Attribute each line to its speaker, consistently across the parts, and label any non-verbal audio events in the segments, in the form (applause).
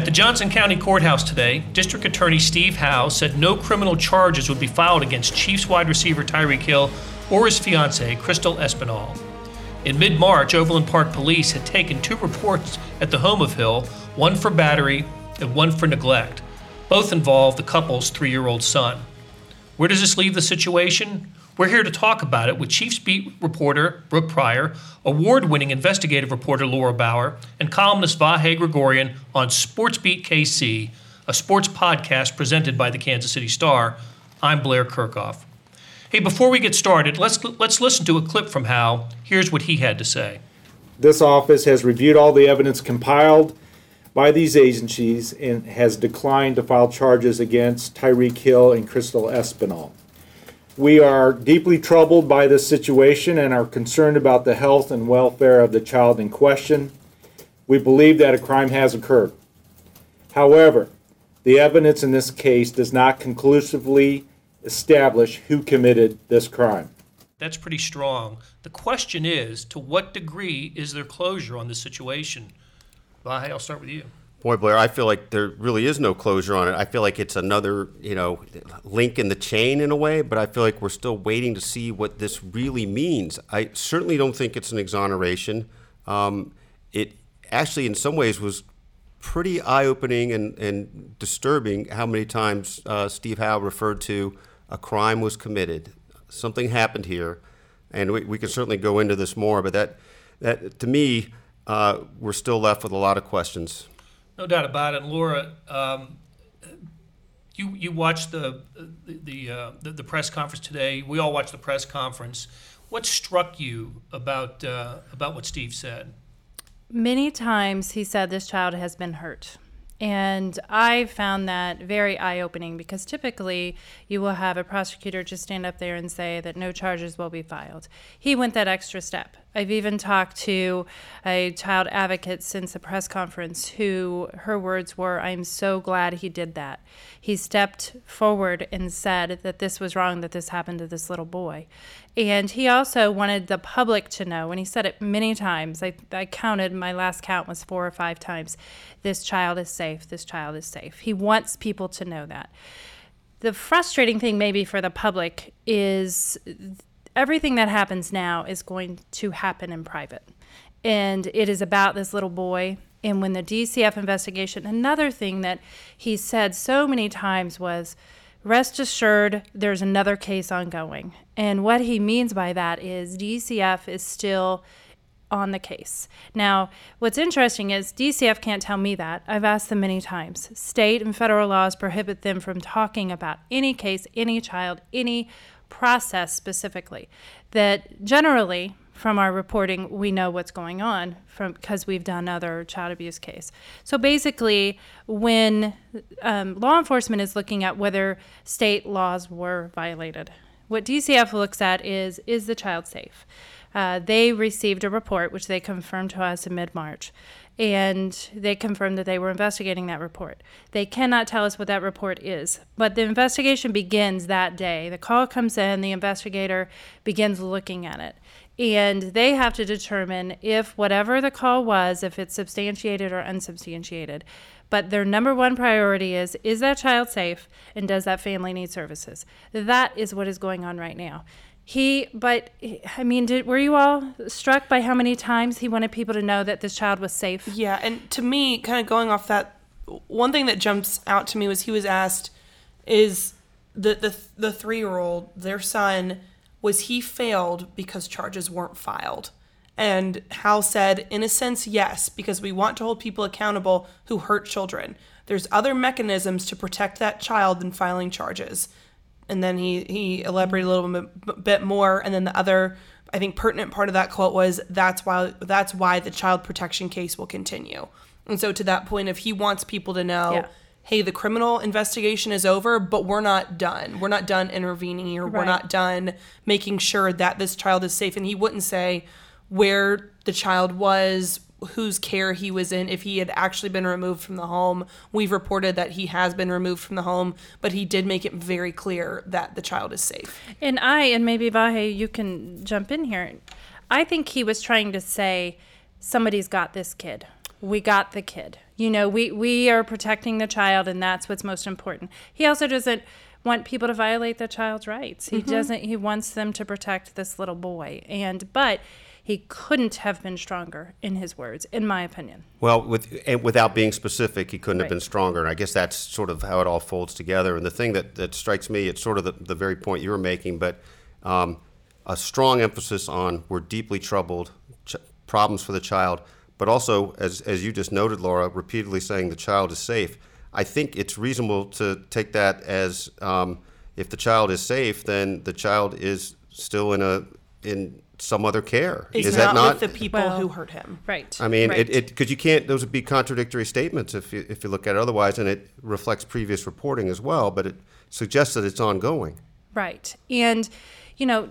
Speaker 1: At the Johnson County Courthouse today, District Attorney Steve Howe said no criminal charges would be filed against Chiefs wide receiver Tyreek Hill or his fiancee, Crystal Espinal. In mid March, Overland Park Police had taken two reports at the home of Hill, one for battery and one for neglect. Both involved the couple's three year old son. Where does this leave the situation? We're here to talk about it with Chiefs beat reporter Brooke Pryor, award winning investigative reporter Laura Bauer, and columnist Vahe Gregorian on SportsBeat KC, a sports podcast presented by the Kansas City Star. I'm Blair Kerkhoff. Hey, before we get started, let's, let's listen to a clip from Howe. Here's what he had to say.
Speaker 2: This office has reviewed all the evidence compiled by these agencies and has declined to file charges against Tyreek Hill and Crystal Espinal. We are deeply troubled by this situation and are concerned about the health and welfare of the child in question. We believe that a crime has occurred. However, the evidence in this case does not conclusively establish who committed this crime.
Speaker 1: That's pretty strong. The question is to what degree is there closure on this situation? Vahe, I'll start with you.
Speaker 3: Boy, Blair, I feel like there really is no closure on it. I feel like it's another, you know, link in the chain in a way, but I feel like we're still waiting to see what this really means. I certainly don't think it's an exoneration. Um, it actually, in some ways, was pretty eye opening and, and disturbing how many times uh, Steve Howe referred to a crime was committed, something happened here, and we, we can certainly go into this more. But that that to me, uh, we're still left with a lot of questions.
Speaker 1: No doubt about it, and Laura. Um, you, you watched the the the, uh, the, the press conference today. We all watched the press conference. What struck you about uh, about what Steve said?
Speaker 4: Many times he said this child has been hurt. And I found that very eye opening because typically you will have a prosecutor just stand up there and say that no charges will be filed. He went that extra step. I've even talked to a child advocate since the press conference who her words were, I'm so glad he did that. He stepped forward and said that this was wrong, that this happened to this little boy. And he also wanted the public to know, and he said it many times. I, I counted, my last count was four or five times this child is safe, this child is safe. He wants people to know that. The frustrating thing, maybe for the public, is everything that happens now is going to happen in private. And it is about this little boy. And when the DCF investigation, another thing that he said so many times was, rest assured there's another case ongoing. And what he means by that is DCF is still on the case. Now, what's interesting is DCF can't tell me that. I've asked them many times. State and federal laws prohibit them from talking about any case, any child, any process specifically. That generally, from our reporting, we know what's going on from because we've done other child abuse case. So basically, when um, law enforcement is looking at whether state laws were violated, what DCF looks at is is the child safe? Uh, they received a report, which they confirmed to us in mid March, and they confirmed that they were investigating that report. They cannot tell us what that report is, but the investigation begins that day. The call comes in, the investigator begins looking at it. And they have to determine if whatever the call was, if it's substantiated or unsubstantiated. But their number one priority is is that child safe and does that family need services? That is what is going on right now. He, but I mean, did were you all struck by how many times he wanted people to know that this child was safe?
Speaker 5: Yeah, and to me, kind of going off that, one thing that jumps out to me was he was asked, "Is the the the three year old their son was he failed because charges weren't filed?" And Howe said, in a sense, yes, because we want to hold people accountable who hurt children. There's other mechanisms to protect that child than filing charges and then he he elaborated a little bit, bit more. And then the other i think pertinent part of that quote was that's why that's why the child protection case will continue. And so to that point if he wants people to know yeah. hey the criminal investigation is over but we're not done. We're not done intervening or right. we're not done making sure that this child is safe. And he wouldn't say where the child was whose care he was in if he had actually been removed from the home. We've reported that he has been removed from the home, but he did make it very clear that the child is safe.
Speaker 4: And I, and maybe Vahe, you can jump in here. I think he was trying to say, somebody's got this kid. We got the kid. You know, we, we are protecting the child, and that's what's most important. He also doesn't want people to violate the child's rights. He mm-hmm. doesn't, he wants them to protect this little boy. And, but he couldn't have been stronger in his words, in my opinion.
Speaker 3: Well, with and without being specific, he couldn't have been stronger. And I guess that's sort of how it all folds together. And the thing that, that strikes me, it's sort of the, the very point you were making, but um, a strong emphasis on we're deeply troubled, ch- problems for the child, but also, as, as you just noted, Laura, repeatedly saying the child is safe. I think it's reasonable to take that as um, if the child is safe, then the child is still in a in some other care.
Speaker 5: He's
Speaker 3: is
Speaker 5: not,
Speaker 3: that not
Speaker 5: with the people
Speaker 4: Well-
Speaker 5: who hurt him.
Speaker 4: Right.
Speaker 3: I mean,
Speaker 4: right.
Speaker 3: it, it, because you can't, those would be contradictory statements if you, if you look at it otherwise, and it reflects previous reporting as well, but it suggests that it's ongoing.
Speaker 4: Right. And, you know,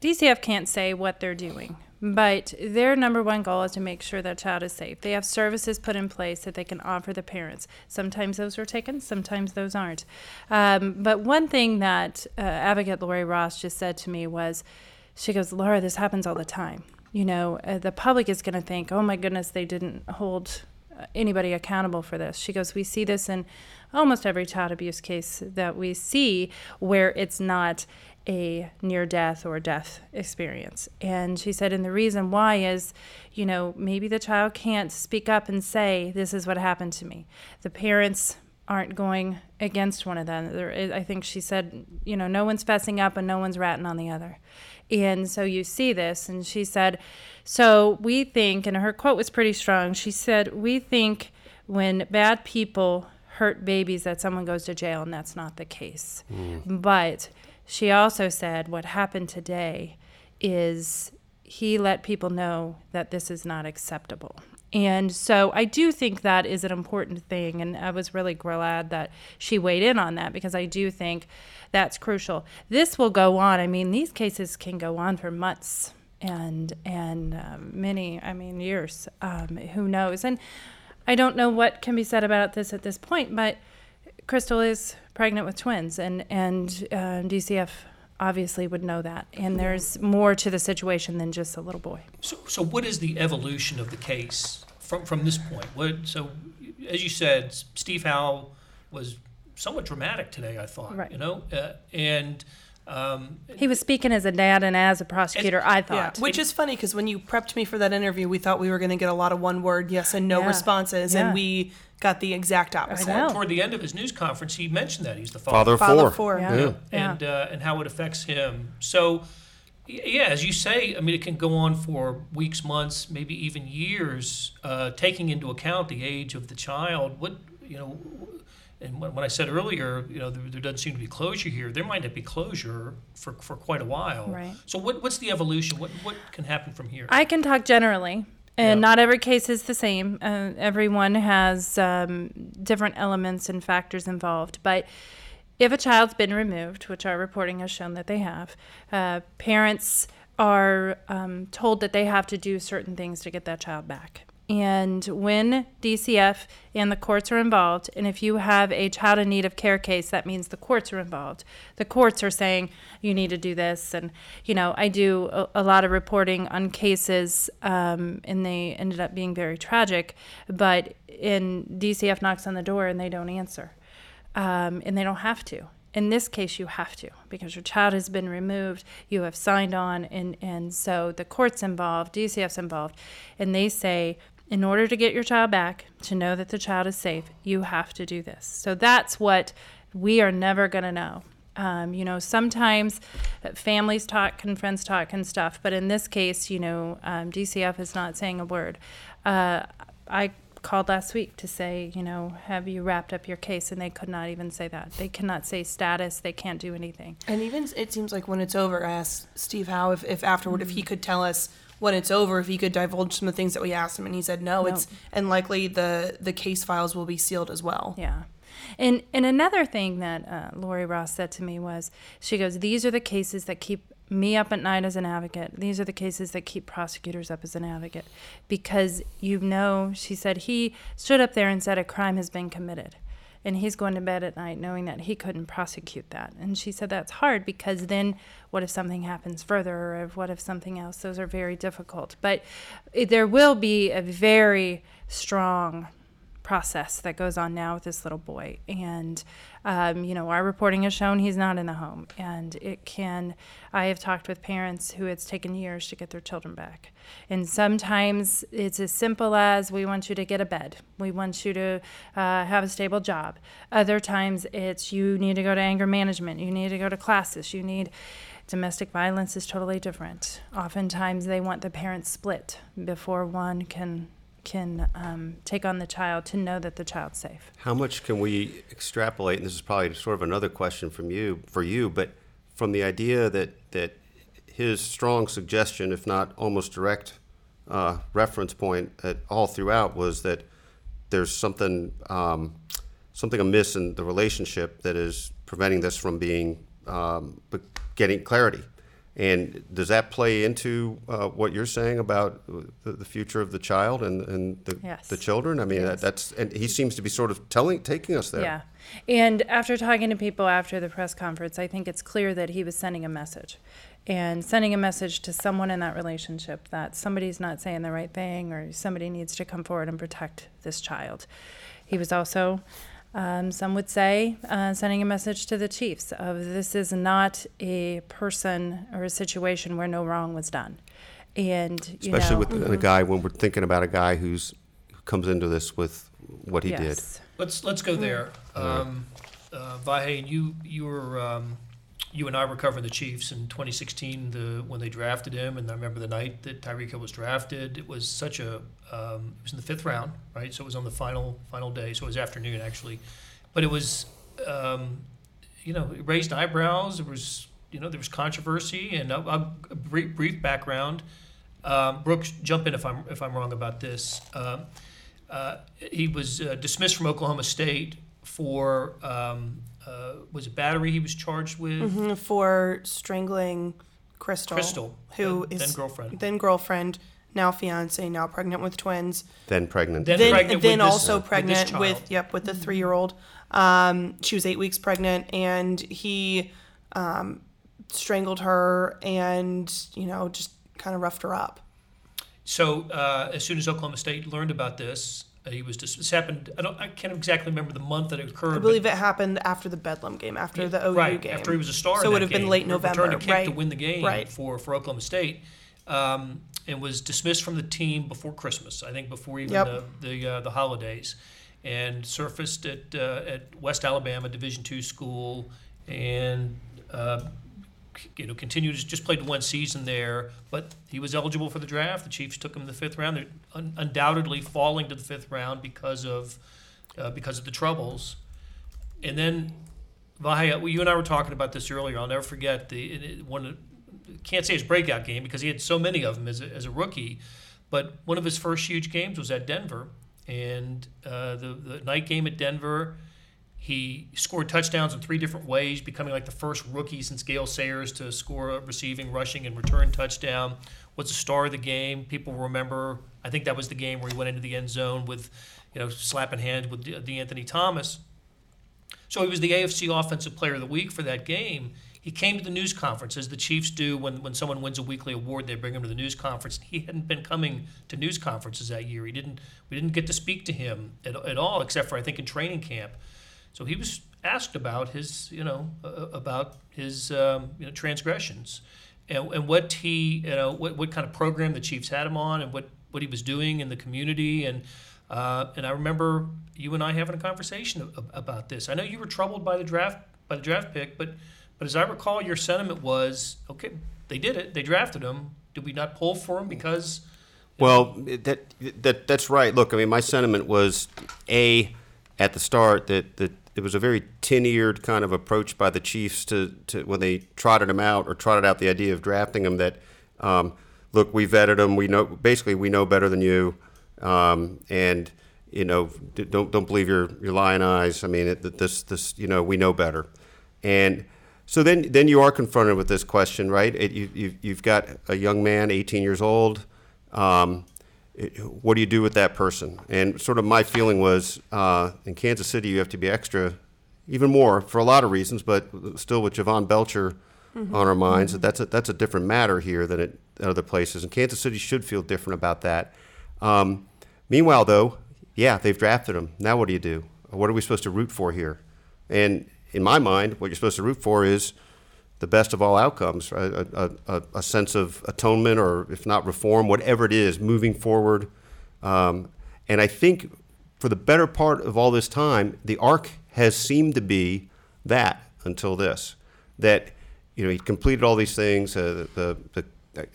Speaker 4: DCF can't say what they're doing, but their number one goal is to make sure that child is safe. They have services put in place that they can offer the parents. Sometimes those are taken, sometimes those aren't. Um, but one thing that uh, Advocate Lori Ross just said to me was, she goes, Laura, this happens all the time. You know, uh, the public is going to think, oh my goodness, they didn't hold uh, anybody accountable for this. She goes, we see this in almost every child abuse case that we see where it's not a near death or death experience. And she said, and the reason why is, you know, maybe the child can't speak up and say, this is what happened to me. The parents aren't going against one another. I think she said, you know, no one's fessing up and no one's ratting on the other. And so you see this, and she said, so we think, and her quote was pretty strong. She said, we think when bad people hurt babies that someone goes to jail, and that's not the case. Hmm. But she also said, what happened today is he let people know that this is not acceptable. And so I do think that is an important thing. And I was really glad that she weighed in on that because I do think that's crucial. This will go on. I mean, these cases can go on for months and and um, many, I mean, years. Um, who knows? And I don't know what can be said about this at this point, but Crystal is pregnant with twins, and and uh, DCF obviously would know that. And there's more to the situation than just a little boy.
Speaker 1: So, so what is the evolution of the case from, from this point? What, so, as you said, Steve Howe was somewhat dramatic today, I thought,
Speaker 4: Right.
Speaker 1: you know? Uh, and, um,
Speaker 4: He was speaking as a dad and as a prosecutor. I
Speaker 5: Yeah,
Speaker 4: thought.
Speaker 5: which is funny because when you prepped me for that interview, we thought we were going to get a lot of one word yes and no
Speaker 4: Yeah.
Speaker 5: responses,
Speaker 4: Yeah.
Speaker 5: and we got the exact opposite.
Speaker 4: know.
Speaker 1: toward the end of his news conference, he mentioned that he's the
Speaker 3: Father
Speaker 1: father,
Speaker 3: of
Speaker 5: Father
Speaker 3: four.
Speaker 5: four.
Speaker 4: Yeah.
Speaker 3: Yeah.
Speaker 4: Yeah.
Speaker 1: and uh, and how it affects him. So, y- yeah, as you say, I mean, it can go on for weeks, months, maybe even years, uh, taking into account the age of the child. What you know, and when, when I said earlier, you know, there, there doesn't seem to be closure here. There might not be closure for, for quite a while.
Speaker 4: Right.
Speaker 1: So, what what's the evolution? What what can happen from here?
Speaker 4: I can talk generally, and
Speaker 1: Yeah.
Speaker 4: not every case is the same. Uh, everyone has um, different elements and factors involved. But if a child's been removed, which our reporting has shown that they have, uh, parents are um, told that they have to do certain things to get that child back. And when DCF and the courts are involved, and if you have a child in need of care case, that means the courts are involved. The courts are saying you need to do this, and you know I do a, a lot of reporting on cases, um, and they ended up being very tragic. But in DCF knocks on the door and they don't answer, um, and they don't have to. In this case, you have to because your child has been removed. You have signed on, and and so the courts involved, DCF's involved, and they say in order to get your child back, to know that the child is safe, you have to do this. So that's what we are never going to know. Um, you know, sometimes uh, families talk and friends talk and stuff, but in this case, you know, um, DCF is not saying a word. Uh, I called last week to say, you know, have you wrapped up your case? And they could not even say that. They cannot say status. They can't do anything.
Speaker 5: And even it seems like when it's over, I asked Steve Howe if, if afterward if he could tell us when it's over if he could divulge some of the things that we asked him, and he said no. It's and likely the the case files will be sealed as well.
Speaker 4: Yeah. And and another thing that uh, Lori Ross said to me was, she goes, "These are the cases that keep me up at night as an advocate. These are the cases that keep prosecutors up as an advocate, because you know," she said, "he stood up there and said a crime has been committed." And he's going to bed at night knowing that he couldn't prosecute that. And she said that's hard because then what if something happens further or what if something else? Those are very difficult. But eh, there will be a very strong process that goes on now with this little boy. And, um, you know, our reporting has shown he's not in the home. And it can, I have talked with parents who it's taken years to get their children back. And sometimes it's as simple as we want you to get a bed, we want you to uh, have a stable job. Other times it's you need to go to anger management, you need to go to classes, you need. Domestic violence is totally different. Oftentimes, they want the parents split before one can can um, take on the child to know that the child's safe.
Speaker 3: How much can we extrapolate? And this is probably sort of another question from you for you, but from the idea that that his strong suggestion, if not almost direct uh, reference point at all throughout, was that there's something um, something amiss in the relationship that is preventing this from being um, getting clarity. And does that play into uh, what you're saying about the, the future of the child and, and the,
Speaker 4: Yes.
Speaker 3: the children? I mean, that, that's and he seems to be sort of telling, taking us there.
Speaker 4: Yeah. And after talking to people after the press conference, I think it's clear that he was sending a message. And sending a message to someone in that relationship that somebody's not saying the right thing or somebody needs to come forward and protect this child. He was also, um, some would say, uh, sending a message to the chiefs of this is not a person or a situation where no wrong was done. And, you
Speaker 3: especially
Speaker 4: know,
Speaker 3: with a guy when we're thinking about a guy who's who comes into this with what he did.
Speaker 1: Let's let's go there. Um, uh, Vahe, you you were um, you and I were covering the Chiefs in 2016, the when they drafted him, and I remember the night that Tyreek Hill was drafted. It was such a um, it was in the fifth round, right? So it was on the final final day, so it was afternoon actually, but it was um, you know it raised eyebrows. There was you know there was controversy, and I'll, a brief, brief background. Um, Brooks, jump in if I'm if I'm wrong about this. Um, uh, he was uh, dismissed from Oklahoma State for um, uh, was it battery he was charged with
Speaker 5: Mhm, for strangling Crystal,
Speaker 1: Crystal,
Speaker 5: who
Speaker 1: then-
Speaker 5: is
Speaker 1: then girlfriend.
Speaker 5: then girlfriend, now fiance, now pregnant with twins.
Speaker 3: Then pregnant.
Speaker 1: Then
Speaker 5: then
Speaker 1: pregnant
Speaker 5: then
Speaker 1: with
Speaker 5: also
Speaker 1: this
Speaker 5: pregnant
Speaker 1: child.
Speaker 5: with, yep with the three year old. Um, she was eight weeks pregnant, and he um, strangled her, and you know just kind of roughed her up.
Speaker 1: So uh, as soon as Oklahoma State learned about this, uh, he was dis- this happened. I don't I can't exactly remember the month that it occurred.
Speaker 5: I believe it happened after the Bedlam game, after the OU
Speaker 1: right,
Speaker 5: game.
Speaker 1: after he was a star.
Speaker 5: So it would have been late
Speaker 1: re- returned
Speaker 5: November,
Speaker 1: a kick
Speaker 5: right?
Speaker 1: to win the game
Speaker 5: Right.
Speaker 1: for for Oklahoma State, um, and was dismissed from the team before Christmas. I think before even
Speaker 5: Yep.
Speaker 1: the the, uh, the holidays, and surfaced at uh, at West Alabama Division two school, and. Uh, you know, continued just played one season there, but he was eligible for the draft. The Chiefs took him in the fifth round. They're un- undoubtedly falling to the fifth round because of uh, because of the troubles. And then, Vahaya, well, you and I were talking about this earlier. I'll never forget the one. Can't say his breakout game because he had so many of them as a, as a rookie, but one of his first huge games was at Denver, and uh, the the night game at Denver. He scored touchdowns in three different ways, becoming like the first rookie since Gale Sayers to score a receiving, rushing, and return touchdown. Was the star of the game. People remember. I think that was the game where he went into the end zone with, you know, slapping hands with De- De'Anthony Thomas. So he was the AFC Offensive Player of the Week for that game. He came to the news conference, as the Chiefs do when, when someone wins a weekly award. They bring him to the news conference. He hadn't been coming to news conferences that year. He didn't. We didn't get to speak to him at, at all, except for I think in training camp. So he was asked about his, you know, uh, about his, um, you know, transgressions, and, and what he, you know, what, what kind of program the Chiefs had him on, and what, what he was doing in the community, and uh, and I remember you and I having a conversation about this. I know you were troubled by the draft by the draft pick, but but as I recall, your sentiment was, okay, they did it, they drafted him. Did we not pull for him because?
Speaker 3: Well, that that that's right. Look, I mean, my sentiment was a at the start that that it was a very tin-eared kind of approach by the Chiefs to, to when they trotted him out or trotted out the idea of drafting him. That um, look, we vetted him. We know basically we know better than you, um, and you know don't don't believe your your lying eyes. I mean, it, this this you know we know better, and. So then, then you are confronted with this question, right? It, you, you've, you've got a young man, 18 years old, um, it- what do you do with that person? And sort of my feeling was uh, in Kansas City, you have to be extra, even more for a lot of reasons, but still with Jovan Belcher on our minds, that that's a, that's a different matter here than at other places. And Kansas City should feel different about that. Um, meanwhile, though, yeah, they've drafted him. Now what do you do? What are we supposed to root for here? And in my mind, what you're supposed to root for is the best of all outcomes, right? a, a, a sense of atonement, or if not reform, whatever it is, moving forward. Um, and I think for the better part of all this time, the arc has seemed to be that until this, that you know he completed all these things. Uh, the, the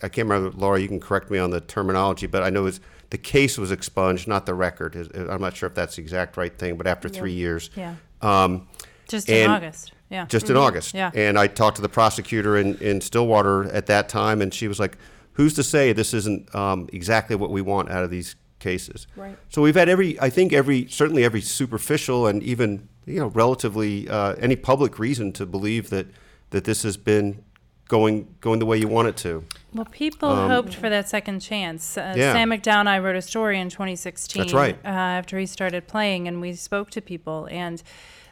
Speaker 3: I can't remember, Laura. You can correct me on the terminology, but I know it's, the case was expunged, not the record. I'm not sure if that's the exact right thing, but after three years,
Speaker 4: Yeah.
Speaker 3: um,
Speaker 4: Just in August. Yeah.
Speaker 3: just in August.
Speaker 4: Yeah.
Speaker 3: And I talked to the prosecutor in, in Stillwater at that time, and she was like, "Who's to say this isn't um, exactly what we want out of these cases?"
Speaker 5: Right.
Speaker 3: So we've had every, I think every, certainly every superficial and even you know relatively uh, any public reason to believe that that this has been going going the way you want it to.
Speaker 4: Well, people hoped for that second chance. Uh,
Speaker 3: Um, Yeah.
Speaker 4: Sam McDowell and I wrote a story in 2016.
Speaker 3: That's right.
Speaker 4: Uh, after he started playing, and we spoke to people and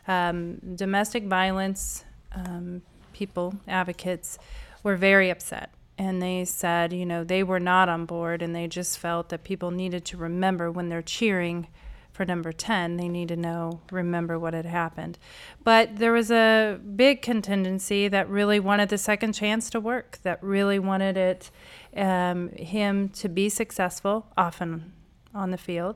Speaker 4: um, domestic violence um, people, advocates, were very upset. And they said, you know, they were not on board, and they just felt that people needed to remember when they're cheering for number 10, they need to know, remember what had happened. But there was a big contingency that really wanted the second chance to work, that really wanted it, um, him to be successful, often on the field,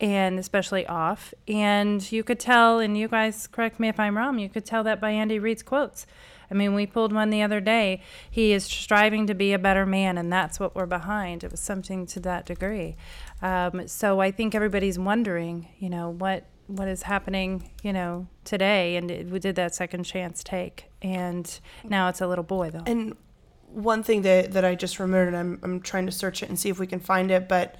Speaker 4: and especially off. And you could tell, and you guys correct me if I'm wrong, you could tell that by Andy Reid's quotes. I mean, we pulled one the other day. He is striving to be a better man, and that's what we're behind. It was something to that degree. Um, so I think everybody's wondering, you know, what what is happening, you know, today, and it, we did that second chance take, and now it's a little boy though.
Speaker 5: And one thing that, that I just remembered, and I'm, I'm trying to search it and see if we can find it, but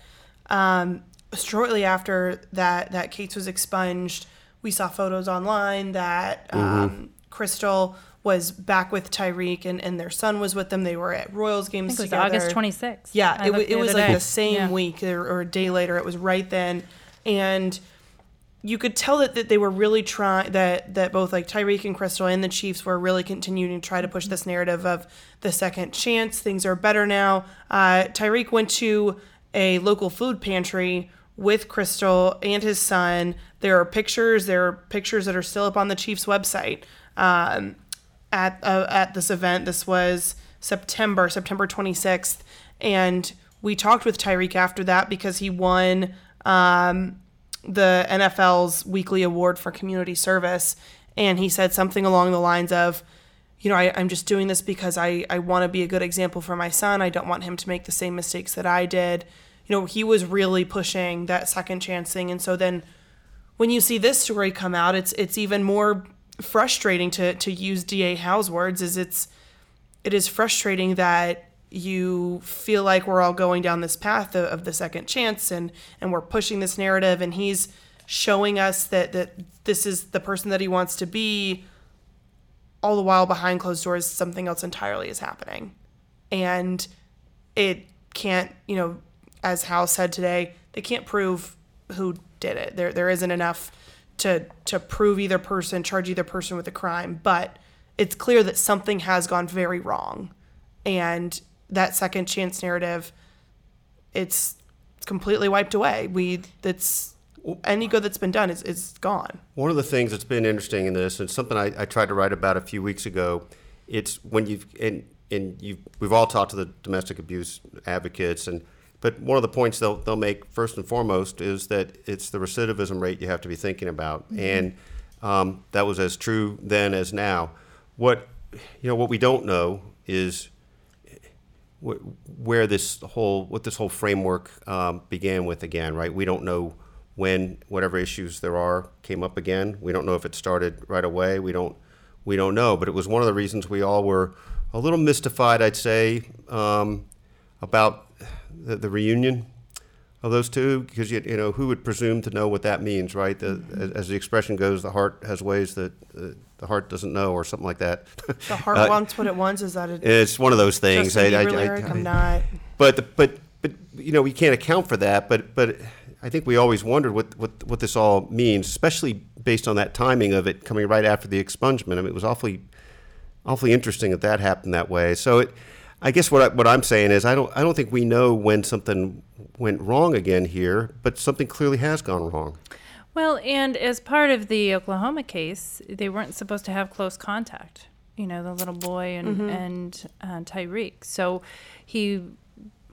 Speaker 5: um, shortly after that, that case was expunged, we saw photos online that um, Crystal was back with Tyreek and, and their son was with them. They were at Royals
Speaker 4: I
Speaker 5: games
Speaker 4: think it was
Speaker 5: together.
Speaker 4: August 26th.
Speaker 5: Yeah,
Speaker 4: I
Speaker 5: it, wa-
Speaker 4: looked
Speaker 5: it was like
Speaker 4: day.
Speaker 5: the same
Speaker 4: Yeah.
Speaker 5: week or, or a day later. It was right then, and you could tell that, that they were really trying that that both like Tyreek and Crystal and the Chiefs were really continuing to try to push this narrative of the second chance. Things are better now. Uh, Tyreek went to a local food pantry with Crystal and his son. There are pictures. There are pictures that are still up on the Chiefs website. Um, at uh, at this event. This was September, September 26th, and we talked with Tyreek after that because he won um, the NFL's weekly award for community service, and he said something along the lines of, you know, I, I'm just doing this because I, I want to be a good example for my son. I don't want him to make the same mistakes that I did. You know, he was really pushing that second chance thing, and so then when you see this story come out, it's it's even more frustrating to to use DA Howe's words. Is it's it is frustrating that you feel like we're all going down this path of, of the second chance and and we're pushing this narrative and he's showing us that that this is the person that he wants to be all the while behind closed doors something else entirely is happening and it can't you know as Howe said today they can't prove who did it. There there isn't enough to to prove either person charge either person with a crime but it's clear that something has gone very wrong. And that second chance narrative it's it's completely wiped away. We that's any good that's been done is is gone.
Speaker 3: One of the things that's been interesting in this, and something I, I tried to write about a few weeks ago, it's when you've and and you we've all talked to the domestic abuse advocates, and but one of the points they'll they'll make first and foremost is that it's the recidivism rate you have to be thinking about, and um, that was as true then as now. What you know, what we don't know is wh- where this whole what this whole framework um, began with again, right? We don't know when whatever issues there are came up again. We don't know if it started right away. We don't we don't know, but it was one of the reasons we all were a little mystified, I'd say, um, about the, the reunion of those two, because you, you know who would presume to know what that means, right? The, as, as the expression goes, the heart has ways that uh, the heart doesn't know, or something like that. (laughs)
Speaker 5: the heart
Speaker 3: Uh,
Speaker 5: wants what it wants is that it
Speaker 3: It's one of those things. I- I-
Speaker 5: Bieber
Speaker 3: I-
Speaker 5: lyric,
Speaker 3: I-
Speaker 5: I'm not
Speaker 3: but the, but but you know we can't account for that. But but I think we always wondered what what what this all means, especially based on that timing of it coming right after the expungement. I mean, it was awfully awfully interesting that that happened that way. So it, I guess what I, what I'm saying is I don't I don't think we know when something went wrong again here, but something clearly has gone wrong.
Speaker 4: Well, and as part of the Oklahoma case, they weren't supposed to have close contact. You know, the little boy and and uh, Tyreek. So he,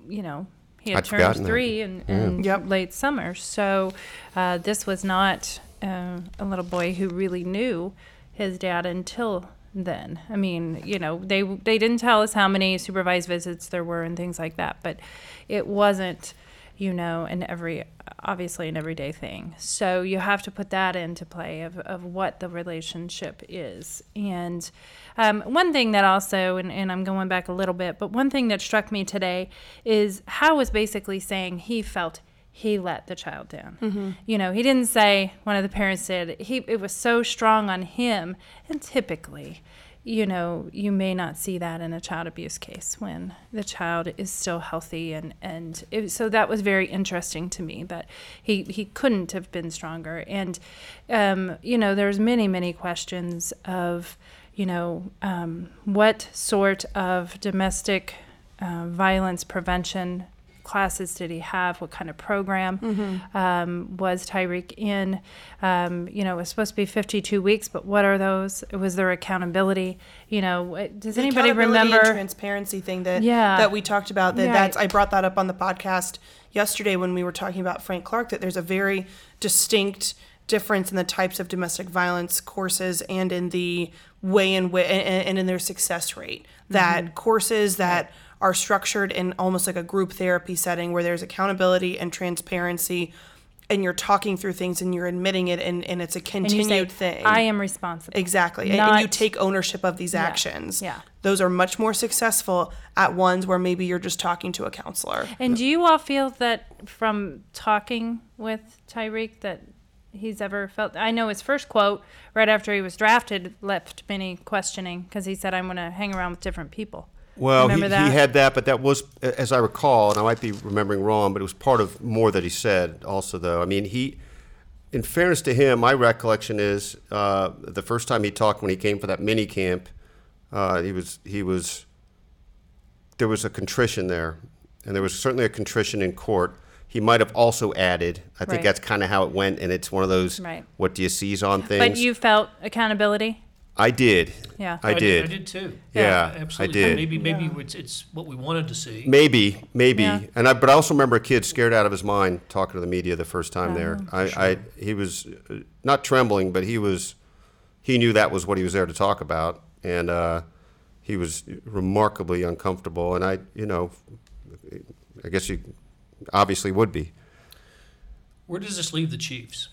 Speaker 4: you know, he had
Speaker 3: I'd
Speaker 4: turned
Speaker 3: forgotten that.
Speaker 4: three in, in
Speaker 5: Yep.
Speaker 4: late summer. So uh, this was not uh, a little boy who really knew his dad until then. I mean, you know, they they didn't tell us how many supervised visits there were and things like that, but it wasn't, you know, an every obviously an everyday thing. So you have to put that into play of, of what the relationship is. And um, one thing that also, and, and I'm going back a little bit, but one thing that struck me today is Howe was basically saying he felt he let the child down. You know, he didn't say, one of the parents said, he, it was so strong on him. And typically, you know, you may not see that in a child abuse case when the child is still healthy. And, and it, so that was very interesting to me that he, he couldn't have been stronger. And, um, you know, there's many, many questions of, you know, um, what sort of domestic uh, violence prevention classes did he have? What kind of program um, was Tyreek in? Um, you know, it was supposed to be 52 weeks, but what are those? Was there accountability? You know, does
Speaker 5: The
Speaker 4: anybody remember?
Speaker 5: transparency thing that
Speaker 4: Yeah.
Speaker 5: that we talked about that
Speaker 4: Right.
Speaker 5: that's I brought that up on the podcast yesterday when we were talking about Frank Clark that there's a very distinct difference in the types of domestic violence courses and in the way in which and, and in their success rate that
Speaker 4: Mm-hmm.
Speaker 5: courses that are structured in almost like a group therapy setting where there's accountability and transparency and you're talking through things and you're admitting it and, and it's a
Speaker 4: you say,
Speaker 5: continued thing
Speaker 4: I am responsible.
Speaker 5: Exactly. And- and you take ownership of these actions.
Speaker 4: yeah.
Speaker 5: Those are much more successful at ones where maybe you're just talking to a counselor.
Speaker 4: And do you all feel that from talking with Tyreek that he's ever felt? I know his first quote right after he was drafted left many questioning because he said, "I'm going to hang around with different people."
Speaker 3: Well, he, he had that, but that was, as I recall, and I might be remembering wrong, but it was part of more that he said also, though. I mean, he, in fairness to him, my recollection is uh, the first time he talked when he came for that mini camp, uh, he was, he was, there was a contrition there, and there was certainly a contrition in court. He might have also added, I think
Speaker 4: Right.
Speaker 3: that's kind of how it went, and it's one of those,
Speaker 4: Right.
Speaker 3: what do you seize on things?
Speaker 4: But you felt accountability.
Speaker 3: I did.
Speaker 4: Yeah.
Speaker 3: I did.
Speaker 1: I did too.
Speaker 3: Yeah, I
Speaker 1: absolutely.
Speaker 3: did.
Speaker 1: Maybe maybe it's, it's what we wanted to see.
Speaker 3: Maybe, maybe,
Speaker 4: Yeah.
Speaker 3: and I. But I also remember a kid scared out of his mind talking to the media the first time there.
Speaker 4: Oh.
Speaker 3: I, I, he was uh, not trembling, but he was. He knew that was what he was there to talk about, and uh, he was remarkably uncomfortable. And I, you know, I guess you obviously would be.
Speaker 1: Where does this leave the Chiefs?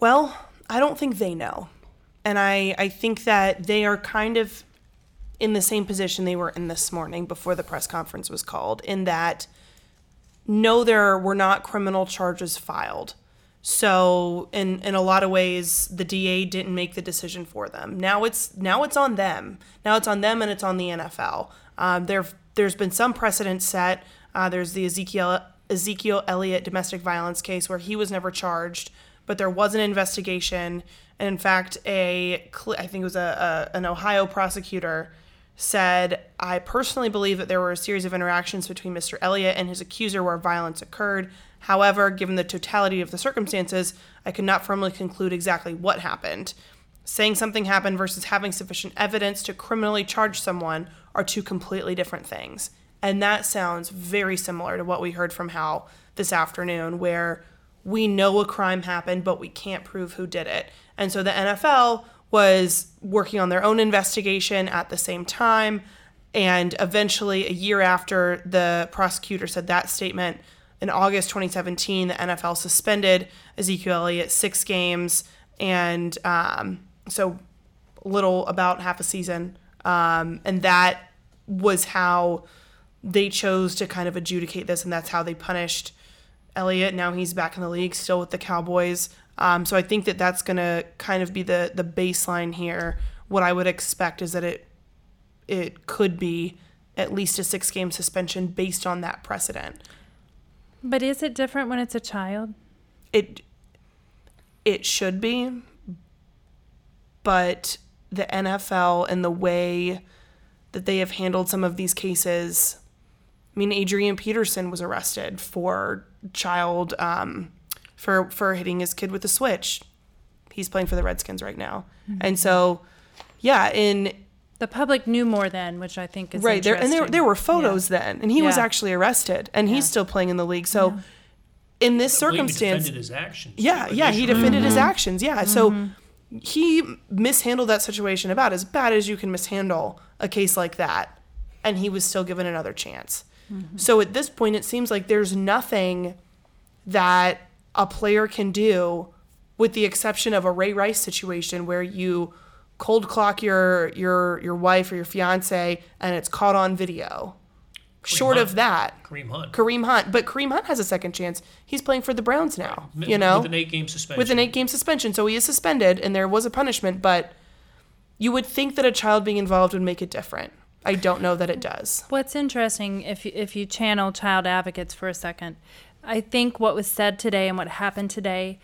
Speaker 5: Well, I don't think they know. And I, I think that they are kind of in the same position they were in this morning before the press conference was called, in that no, there were not criminal charges filed. So in in a lot of ways, the DA didn't make the decision for them. Now it's now it's on them. Now it's on them and it's on the NFL. Um, there there's been some precedent set. Uh, there's the Ezekiel Ezekiel Elliott domestic violence case where he was never charged, but there was an investigation. And in fact, a I think it was a, a an Ohio prosecutor said, I personally believe that there were a series of interactions between Mr. Elliott and his accuser where violence occurred. However, given the totality of the circumstances, I could not firmly conclude exactly what happened. Saying something happened versus having sufficient evidence to criminally charge someone are two completely different things. And that sounds very similar to what we heard from Howe this afternoon, where we know a crime happened, but we can't prove who did it. And so the NFL was working on their own investigation at the same time. And eventually, a year after the prosecutor said that statement, in August 2017, the NFL suspended Ezekiel Elliott six games and um, so a little about half a season. Um, and that was how they chose to kind of adjudicate this, and that's how they punished Elliott. Now he's back in the league, still with the Cowboys. Um, so I think that that's going to kind of be the the baseline here. What I would expect is that it it could be at least a six game suspension based on that precedent.
Speaker 4: But is it different when it's a child?
Speaker 5: It it should be, but the NFL and the way that they have handled some of these cases I mean, Adrian Peterson was arrested for child um, for for hitting his kid with a switch. He's playing for the Redskins right now, mm-hmm. and so yeah, in
Speaker 4: The public knew more then, which I think is
Speaker 5: right there, and there there were photos
Speaker 4: Yeah.
Speaker 5: then, and he was actually arrested, and he's still playing in the league. So in this
Speaker 1: I he
Speaker 5: circumstance,
Speaker 1: defended his actions.
Speaker 5: yeah, yeah, he
Speaker 1: initially.
Speaker 5: defended his mm-hmm. actions. Yeah, so mm-hmm. he mishandled that situation about as bad as you can mishandle a case like that, and he was still given another chance. So at this point, it seems like there's nothing that a player can do, with the exception of a Ray Rice situation where you cold clock your your your wife or your fiance and it's caught on video. Short of that,
Speaker 1: Kareem Hunt.
Speaker 5: Kareem Hunt, but Kareem Hunt has a second chance. He's playing for the Browns now.
Speaker 1: M-
Speaker 5: You know,
Speaker 1: with an eight-game suspension.
Speaker 5: with an eight game suspension. So he is suspended and there was a punishment, but you would think that a child being involved would make it different. I don't know that it does.
Speaker 4: What's interesting, if you, if you channel child advocates for a second, I think what was said today and what happened today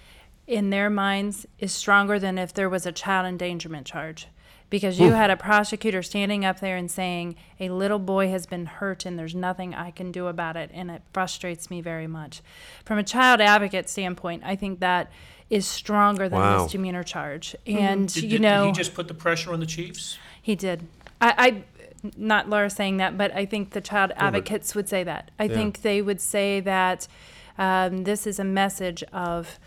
Speaker 4: in their minds is stronger than if there was a child endangerment charge. Because you had a prosecutor standing up there and saying, a little boy has been hurt and there's nothing I can do about it. And it frustrates me very much. From a child advocate standpoint, I think that is stronger than a
Speaker 3: Wow.
Speaker 4: misdemeanor charge. Mm-hmm. And,
Speaker 1: Did,
Speaker 4: you
Speaker 1: did-
Speaker 4: know.
Speaker 1: did he just put the pressure on the Chiefs?
Speaker 4: He did. I, I not Laura saying that, but I think the child advocates would say that. I think they would say that um, this is a message of,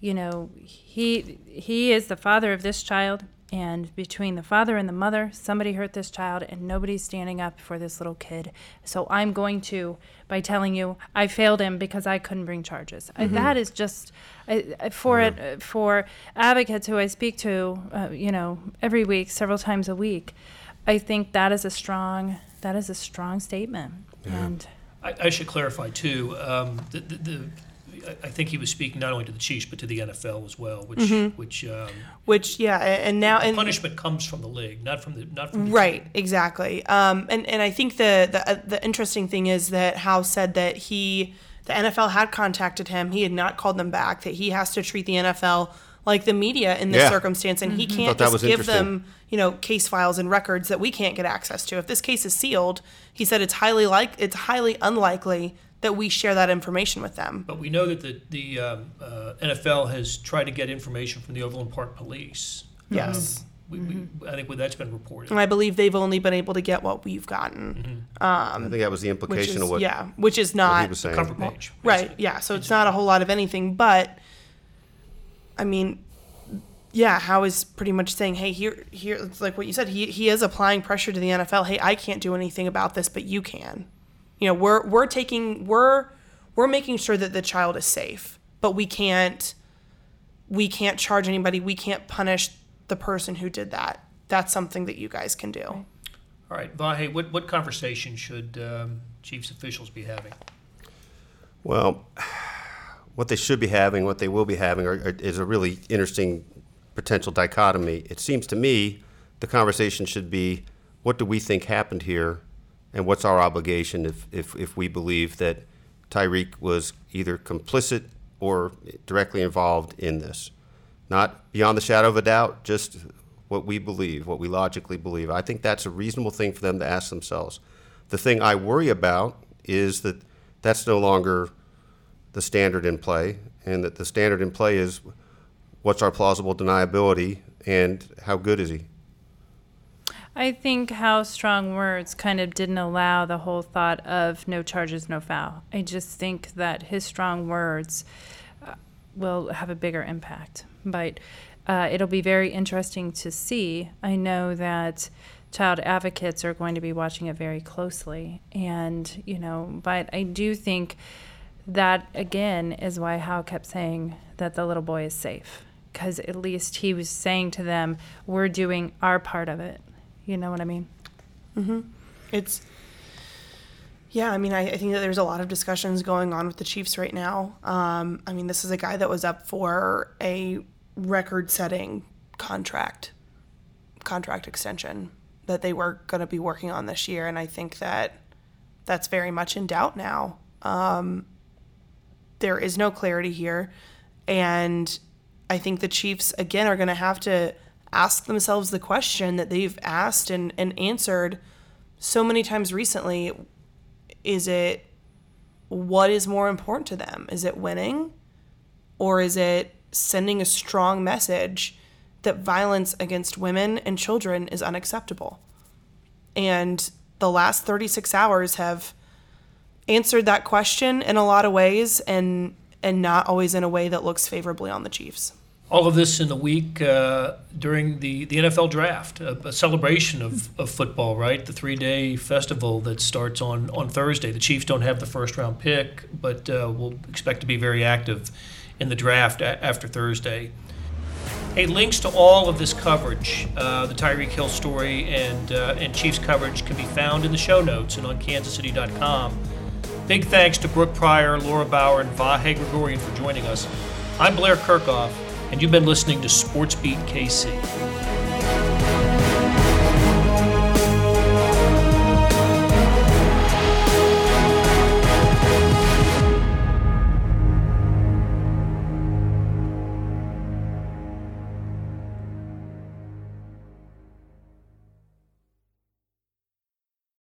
Speaker 4: you know, he he is the father of this child, and between the father and the mother, somebody hurt this child, and nobody's standing up for this little kid. So I'm going to by telling you I failed him because I couldn't bring charges. I, that is just I, I- for it for advocates who I speak to, uh, you know, every week, several times a week. I think that is a strong that is a strong statement. And
Speaker 1: I, I should clarify too. Um, the, the, the, I- I think he was speaking not only to the Chiefs but to the NFL as well, which
Speaker 5: Mm-hmm.
Speaker 1: which um,
Speaker 5: Which yeah, and now and
Speaker 1: punishment comes from the league, not from the not from the
Speaker 5: Right, exactly. Um, and and I think the the uh, the interesting thing is that Howe said that he the NFL had contacted him. He had not called them back. That he has to treat the NFL like the media in this
Speaker 3: Yeah.
Speaker 5: circumstance, and he
Speaker 3: mm-hmm.
Speaker 5: can't just give them you know case files and records that we can't get access to. If this case is sealed, he said it's highly like it's highly unlikely that we share that information with them.
Speaker 1: But we know that the, the um, uh, NFL has tried to get information from the Overland Park Police.
Speaker 5: Yes.
Speaker 1: Um, we, we, mm-hmm. I think that's been reported.
Speaker 5: And I believe they've only been able to get what we've gotten, mm-hmm.
Speaker 3: um, I think that was the implication
Speaker 5: is
Speaker 3: of what,
Speaker 5: yeah, which is
Speaker 3: what
Speaker 5: not
Speaker 3: he was saying.
Speaker 1: Cover page.
Speaker 5: Right. Yeah. So it's not a whole lot of anything, but I mean, yeah, Howe is pretty much saying, hey, here, here, it's like what you said. He he is applying pressure to the NFL. Hey, I can't do anything about this, but you can. You know, we're we're taking we're we're making sure that the child is safe, but we can't we can't charge anybody. We can't punish the person who did that. That's something that you guys can do.
Speaker 1: All right, Vahe, what, what conversation should um, Chiefs officials be having?
Speaker 3: Well, what they should be having, what they will be having, are, are, is a really interesting potential dichotomy. It seems to me the conversation should be what do we think happened here, and what's our obligation if, if, if we believe that Tyreek was either complicit or directly involved in this. Not beyond the shadow of a doubt, just what we believe, what we logically believe. I think that's a reasonable thing for them to ask themselves. The thing I worry about is that that's no longer the standard in play, and that the standard in play is what's our plausible deniability and how good is he?
Speaker 4: I think how strong words kind of didn't allow the whole thought of no charges, no foul. I just think that his strong words uh, will have a bigger impact. But uh, it'll be very interesting to see. I know that child advocates are going to be watching it very closely. And, you know, but I do think that, again, is why Howe kept saying that the little boy is safe. Because at least he was saying to them, we're doing our part of it. You know what I mean? Mm-hmm.
Speaker 5: It's yeah, I mean, I, I think that there's a lot of discussions going on with the Chiefs right now. Um, I mean, this is a guy that was up for a record-setting contract, contract extension that they were going to be working on this year, and I think that that's very much in doubt now. Um, there is no clarity here, and I think the Chiefs again are going to have to ask themselves the question that they've asked and, and answered so many times recently is it what is more important to them? Is it winning? Or is it sending a strong message that violence against women and children is unacceptable? And the last 36 hours have answered that question in a lot of ways and and not always in a way that looks favorably on the Chiefs.
Speaker 1: All of this in the week uh, during the, the NFL draft, a, a celebration of, of football, right? The three day festival that starts on, on Thursday. The Chiefs don't have the first round pick, but uh, we'll expect to be very active in the draft a- after Thursday. Hey, links to all of this coverage, uh, the Tyreek Hill story and, uh, and Chiefs coverage, can be found in the show notes and on kansascity.com. Big thanks to Brooke Pryor, Laura Bauer, and Vahe Gregorian for joining us. I'm Blair Kerkhoff, and you've been listening to Sports Beat KC.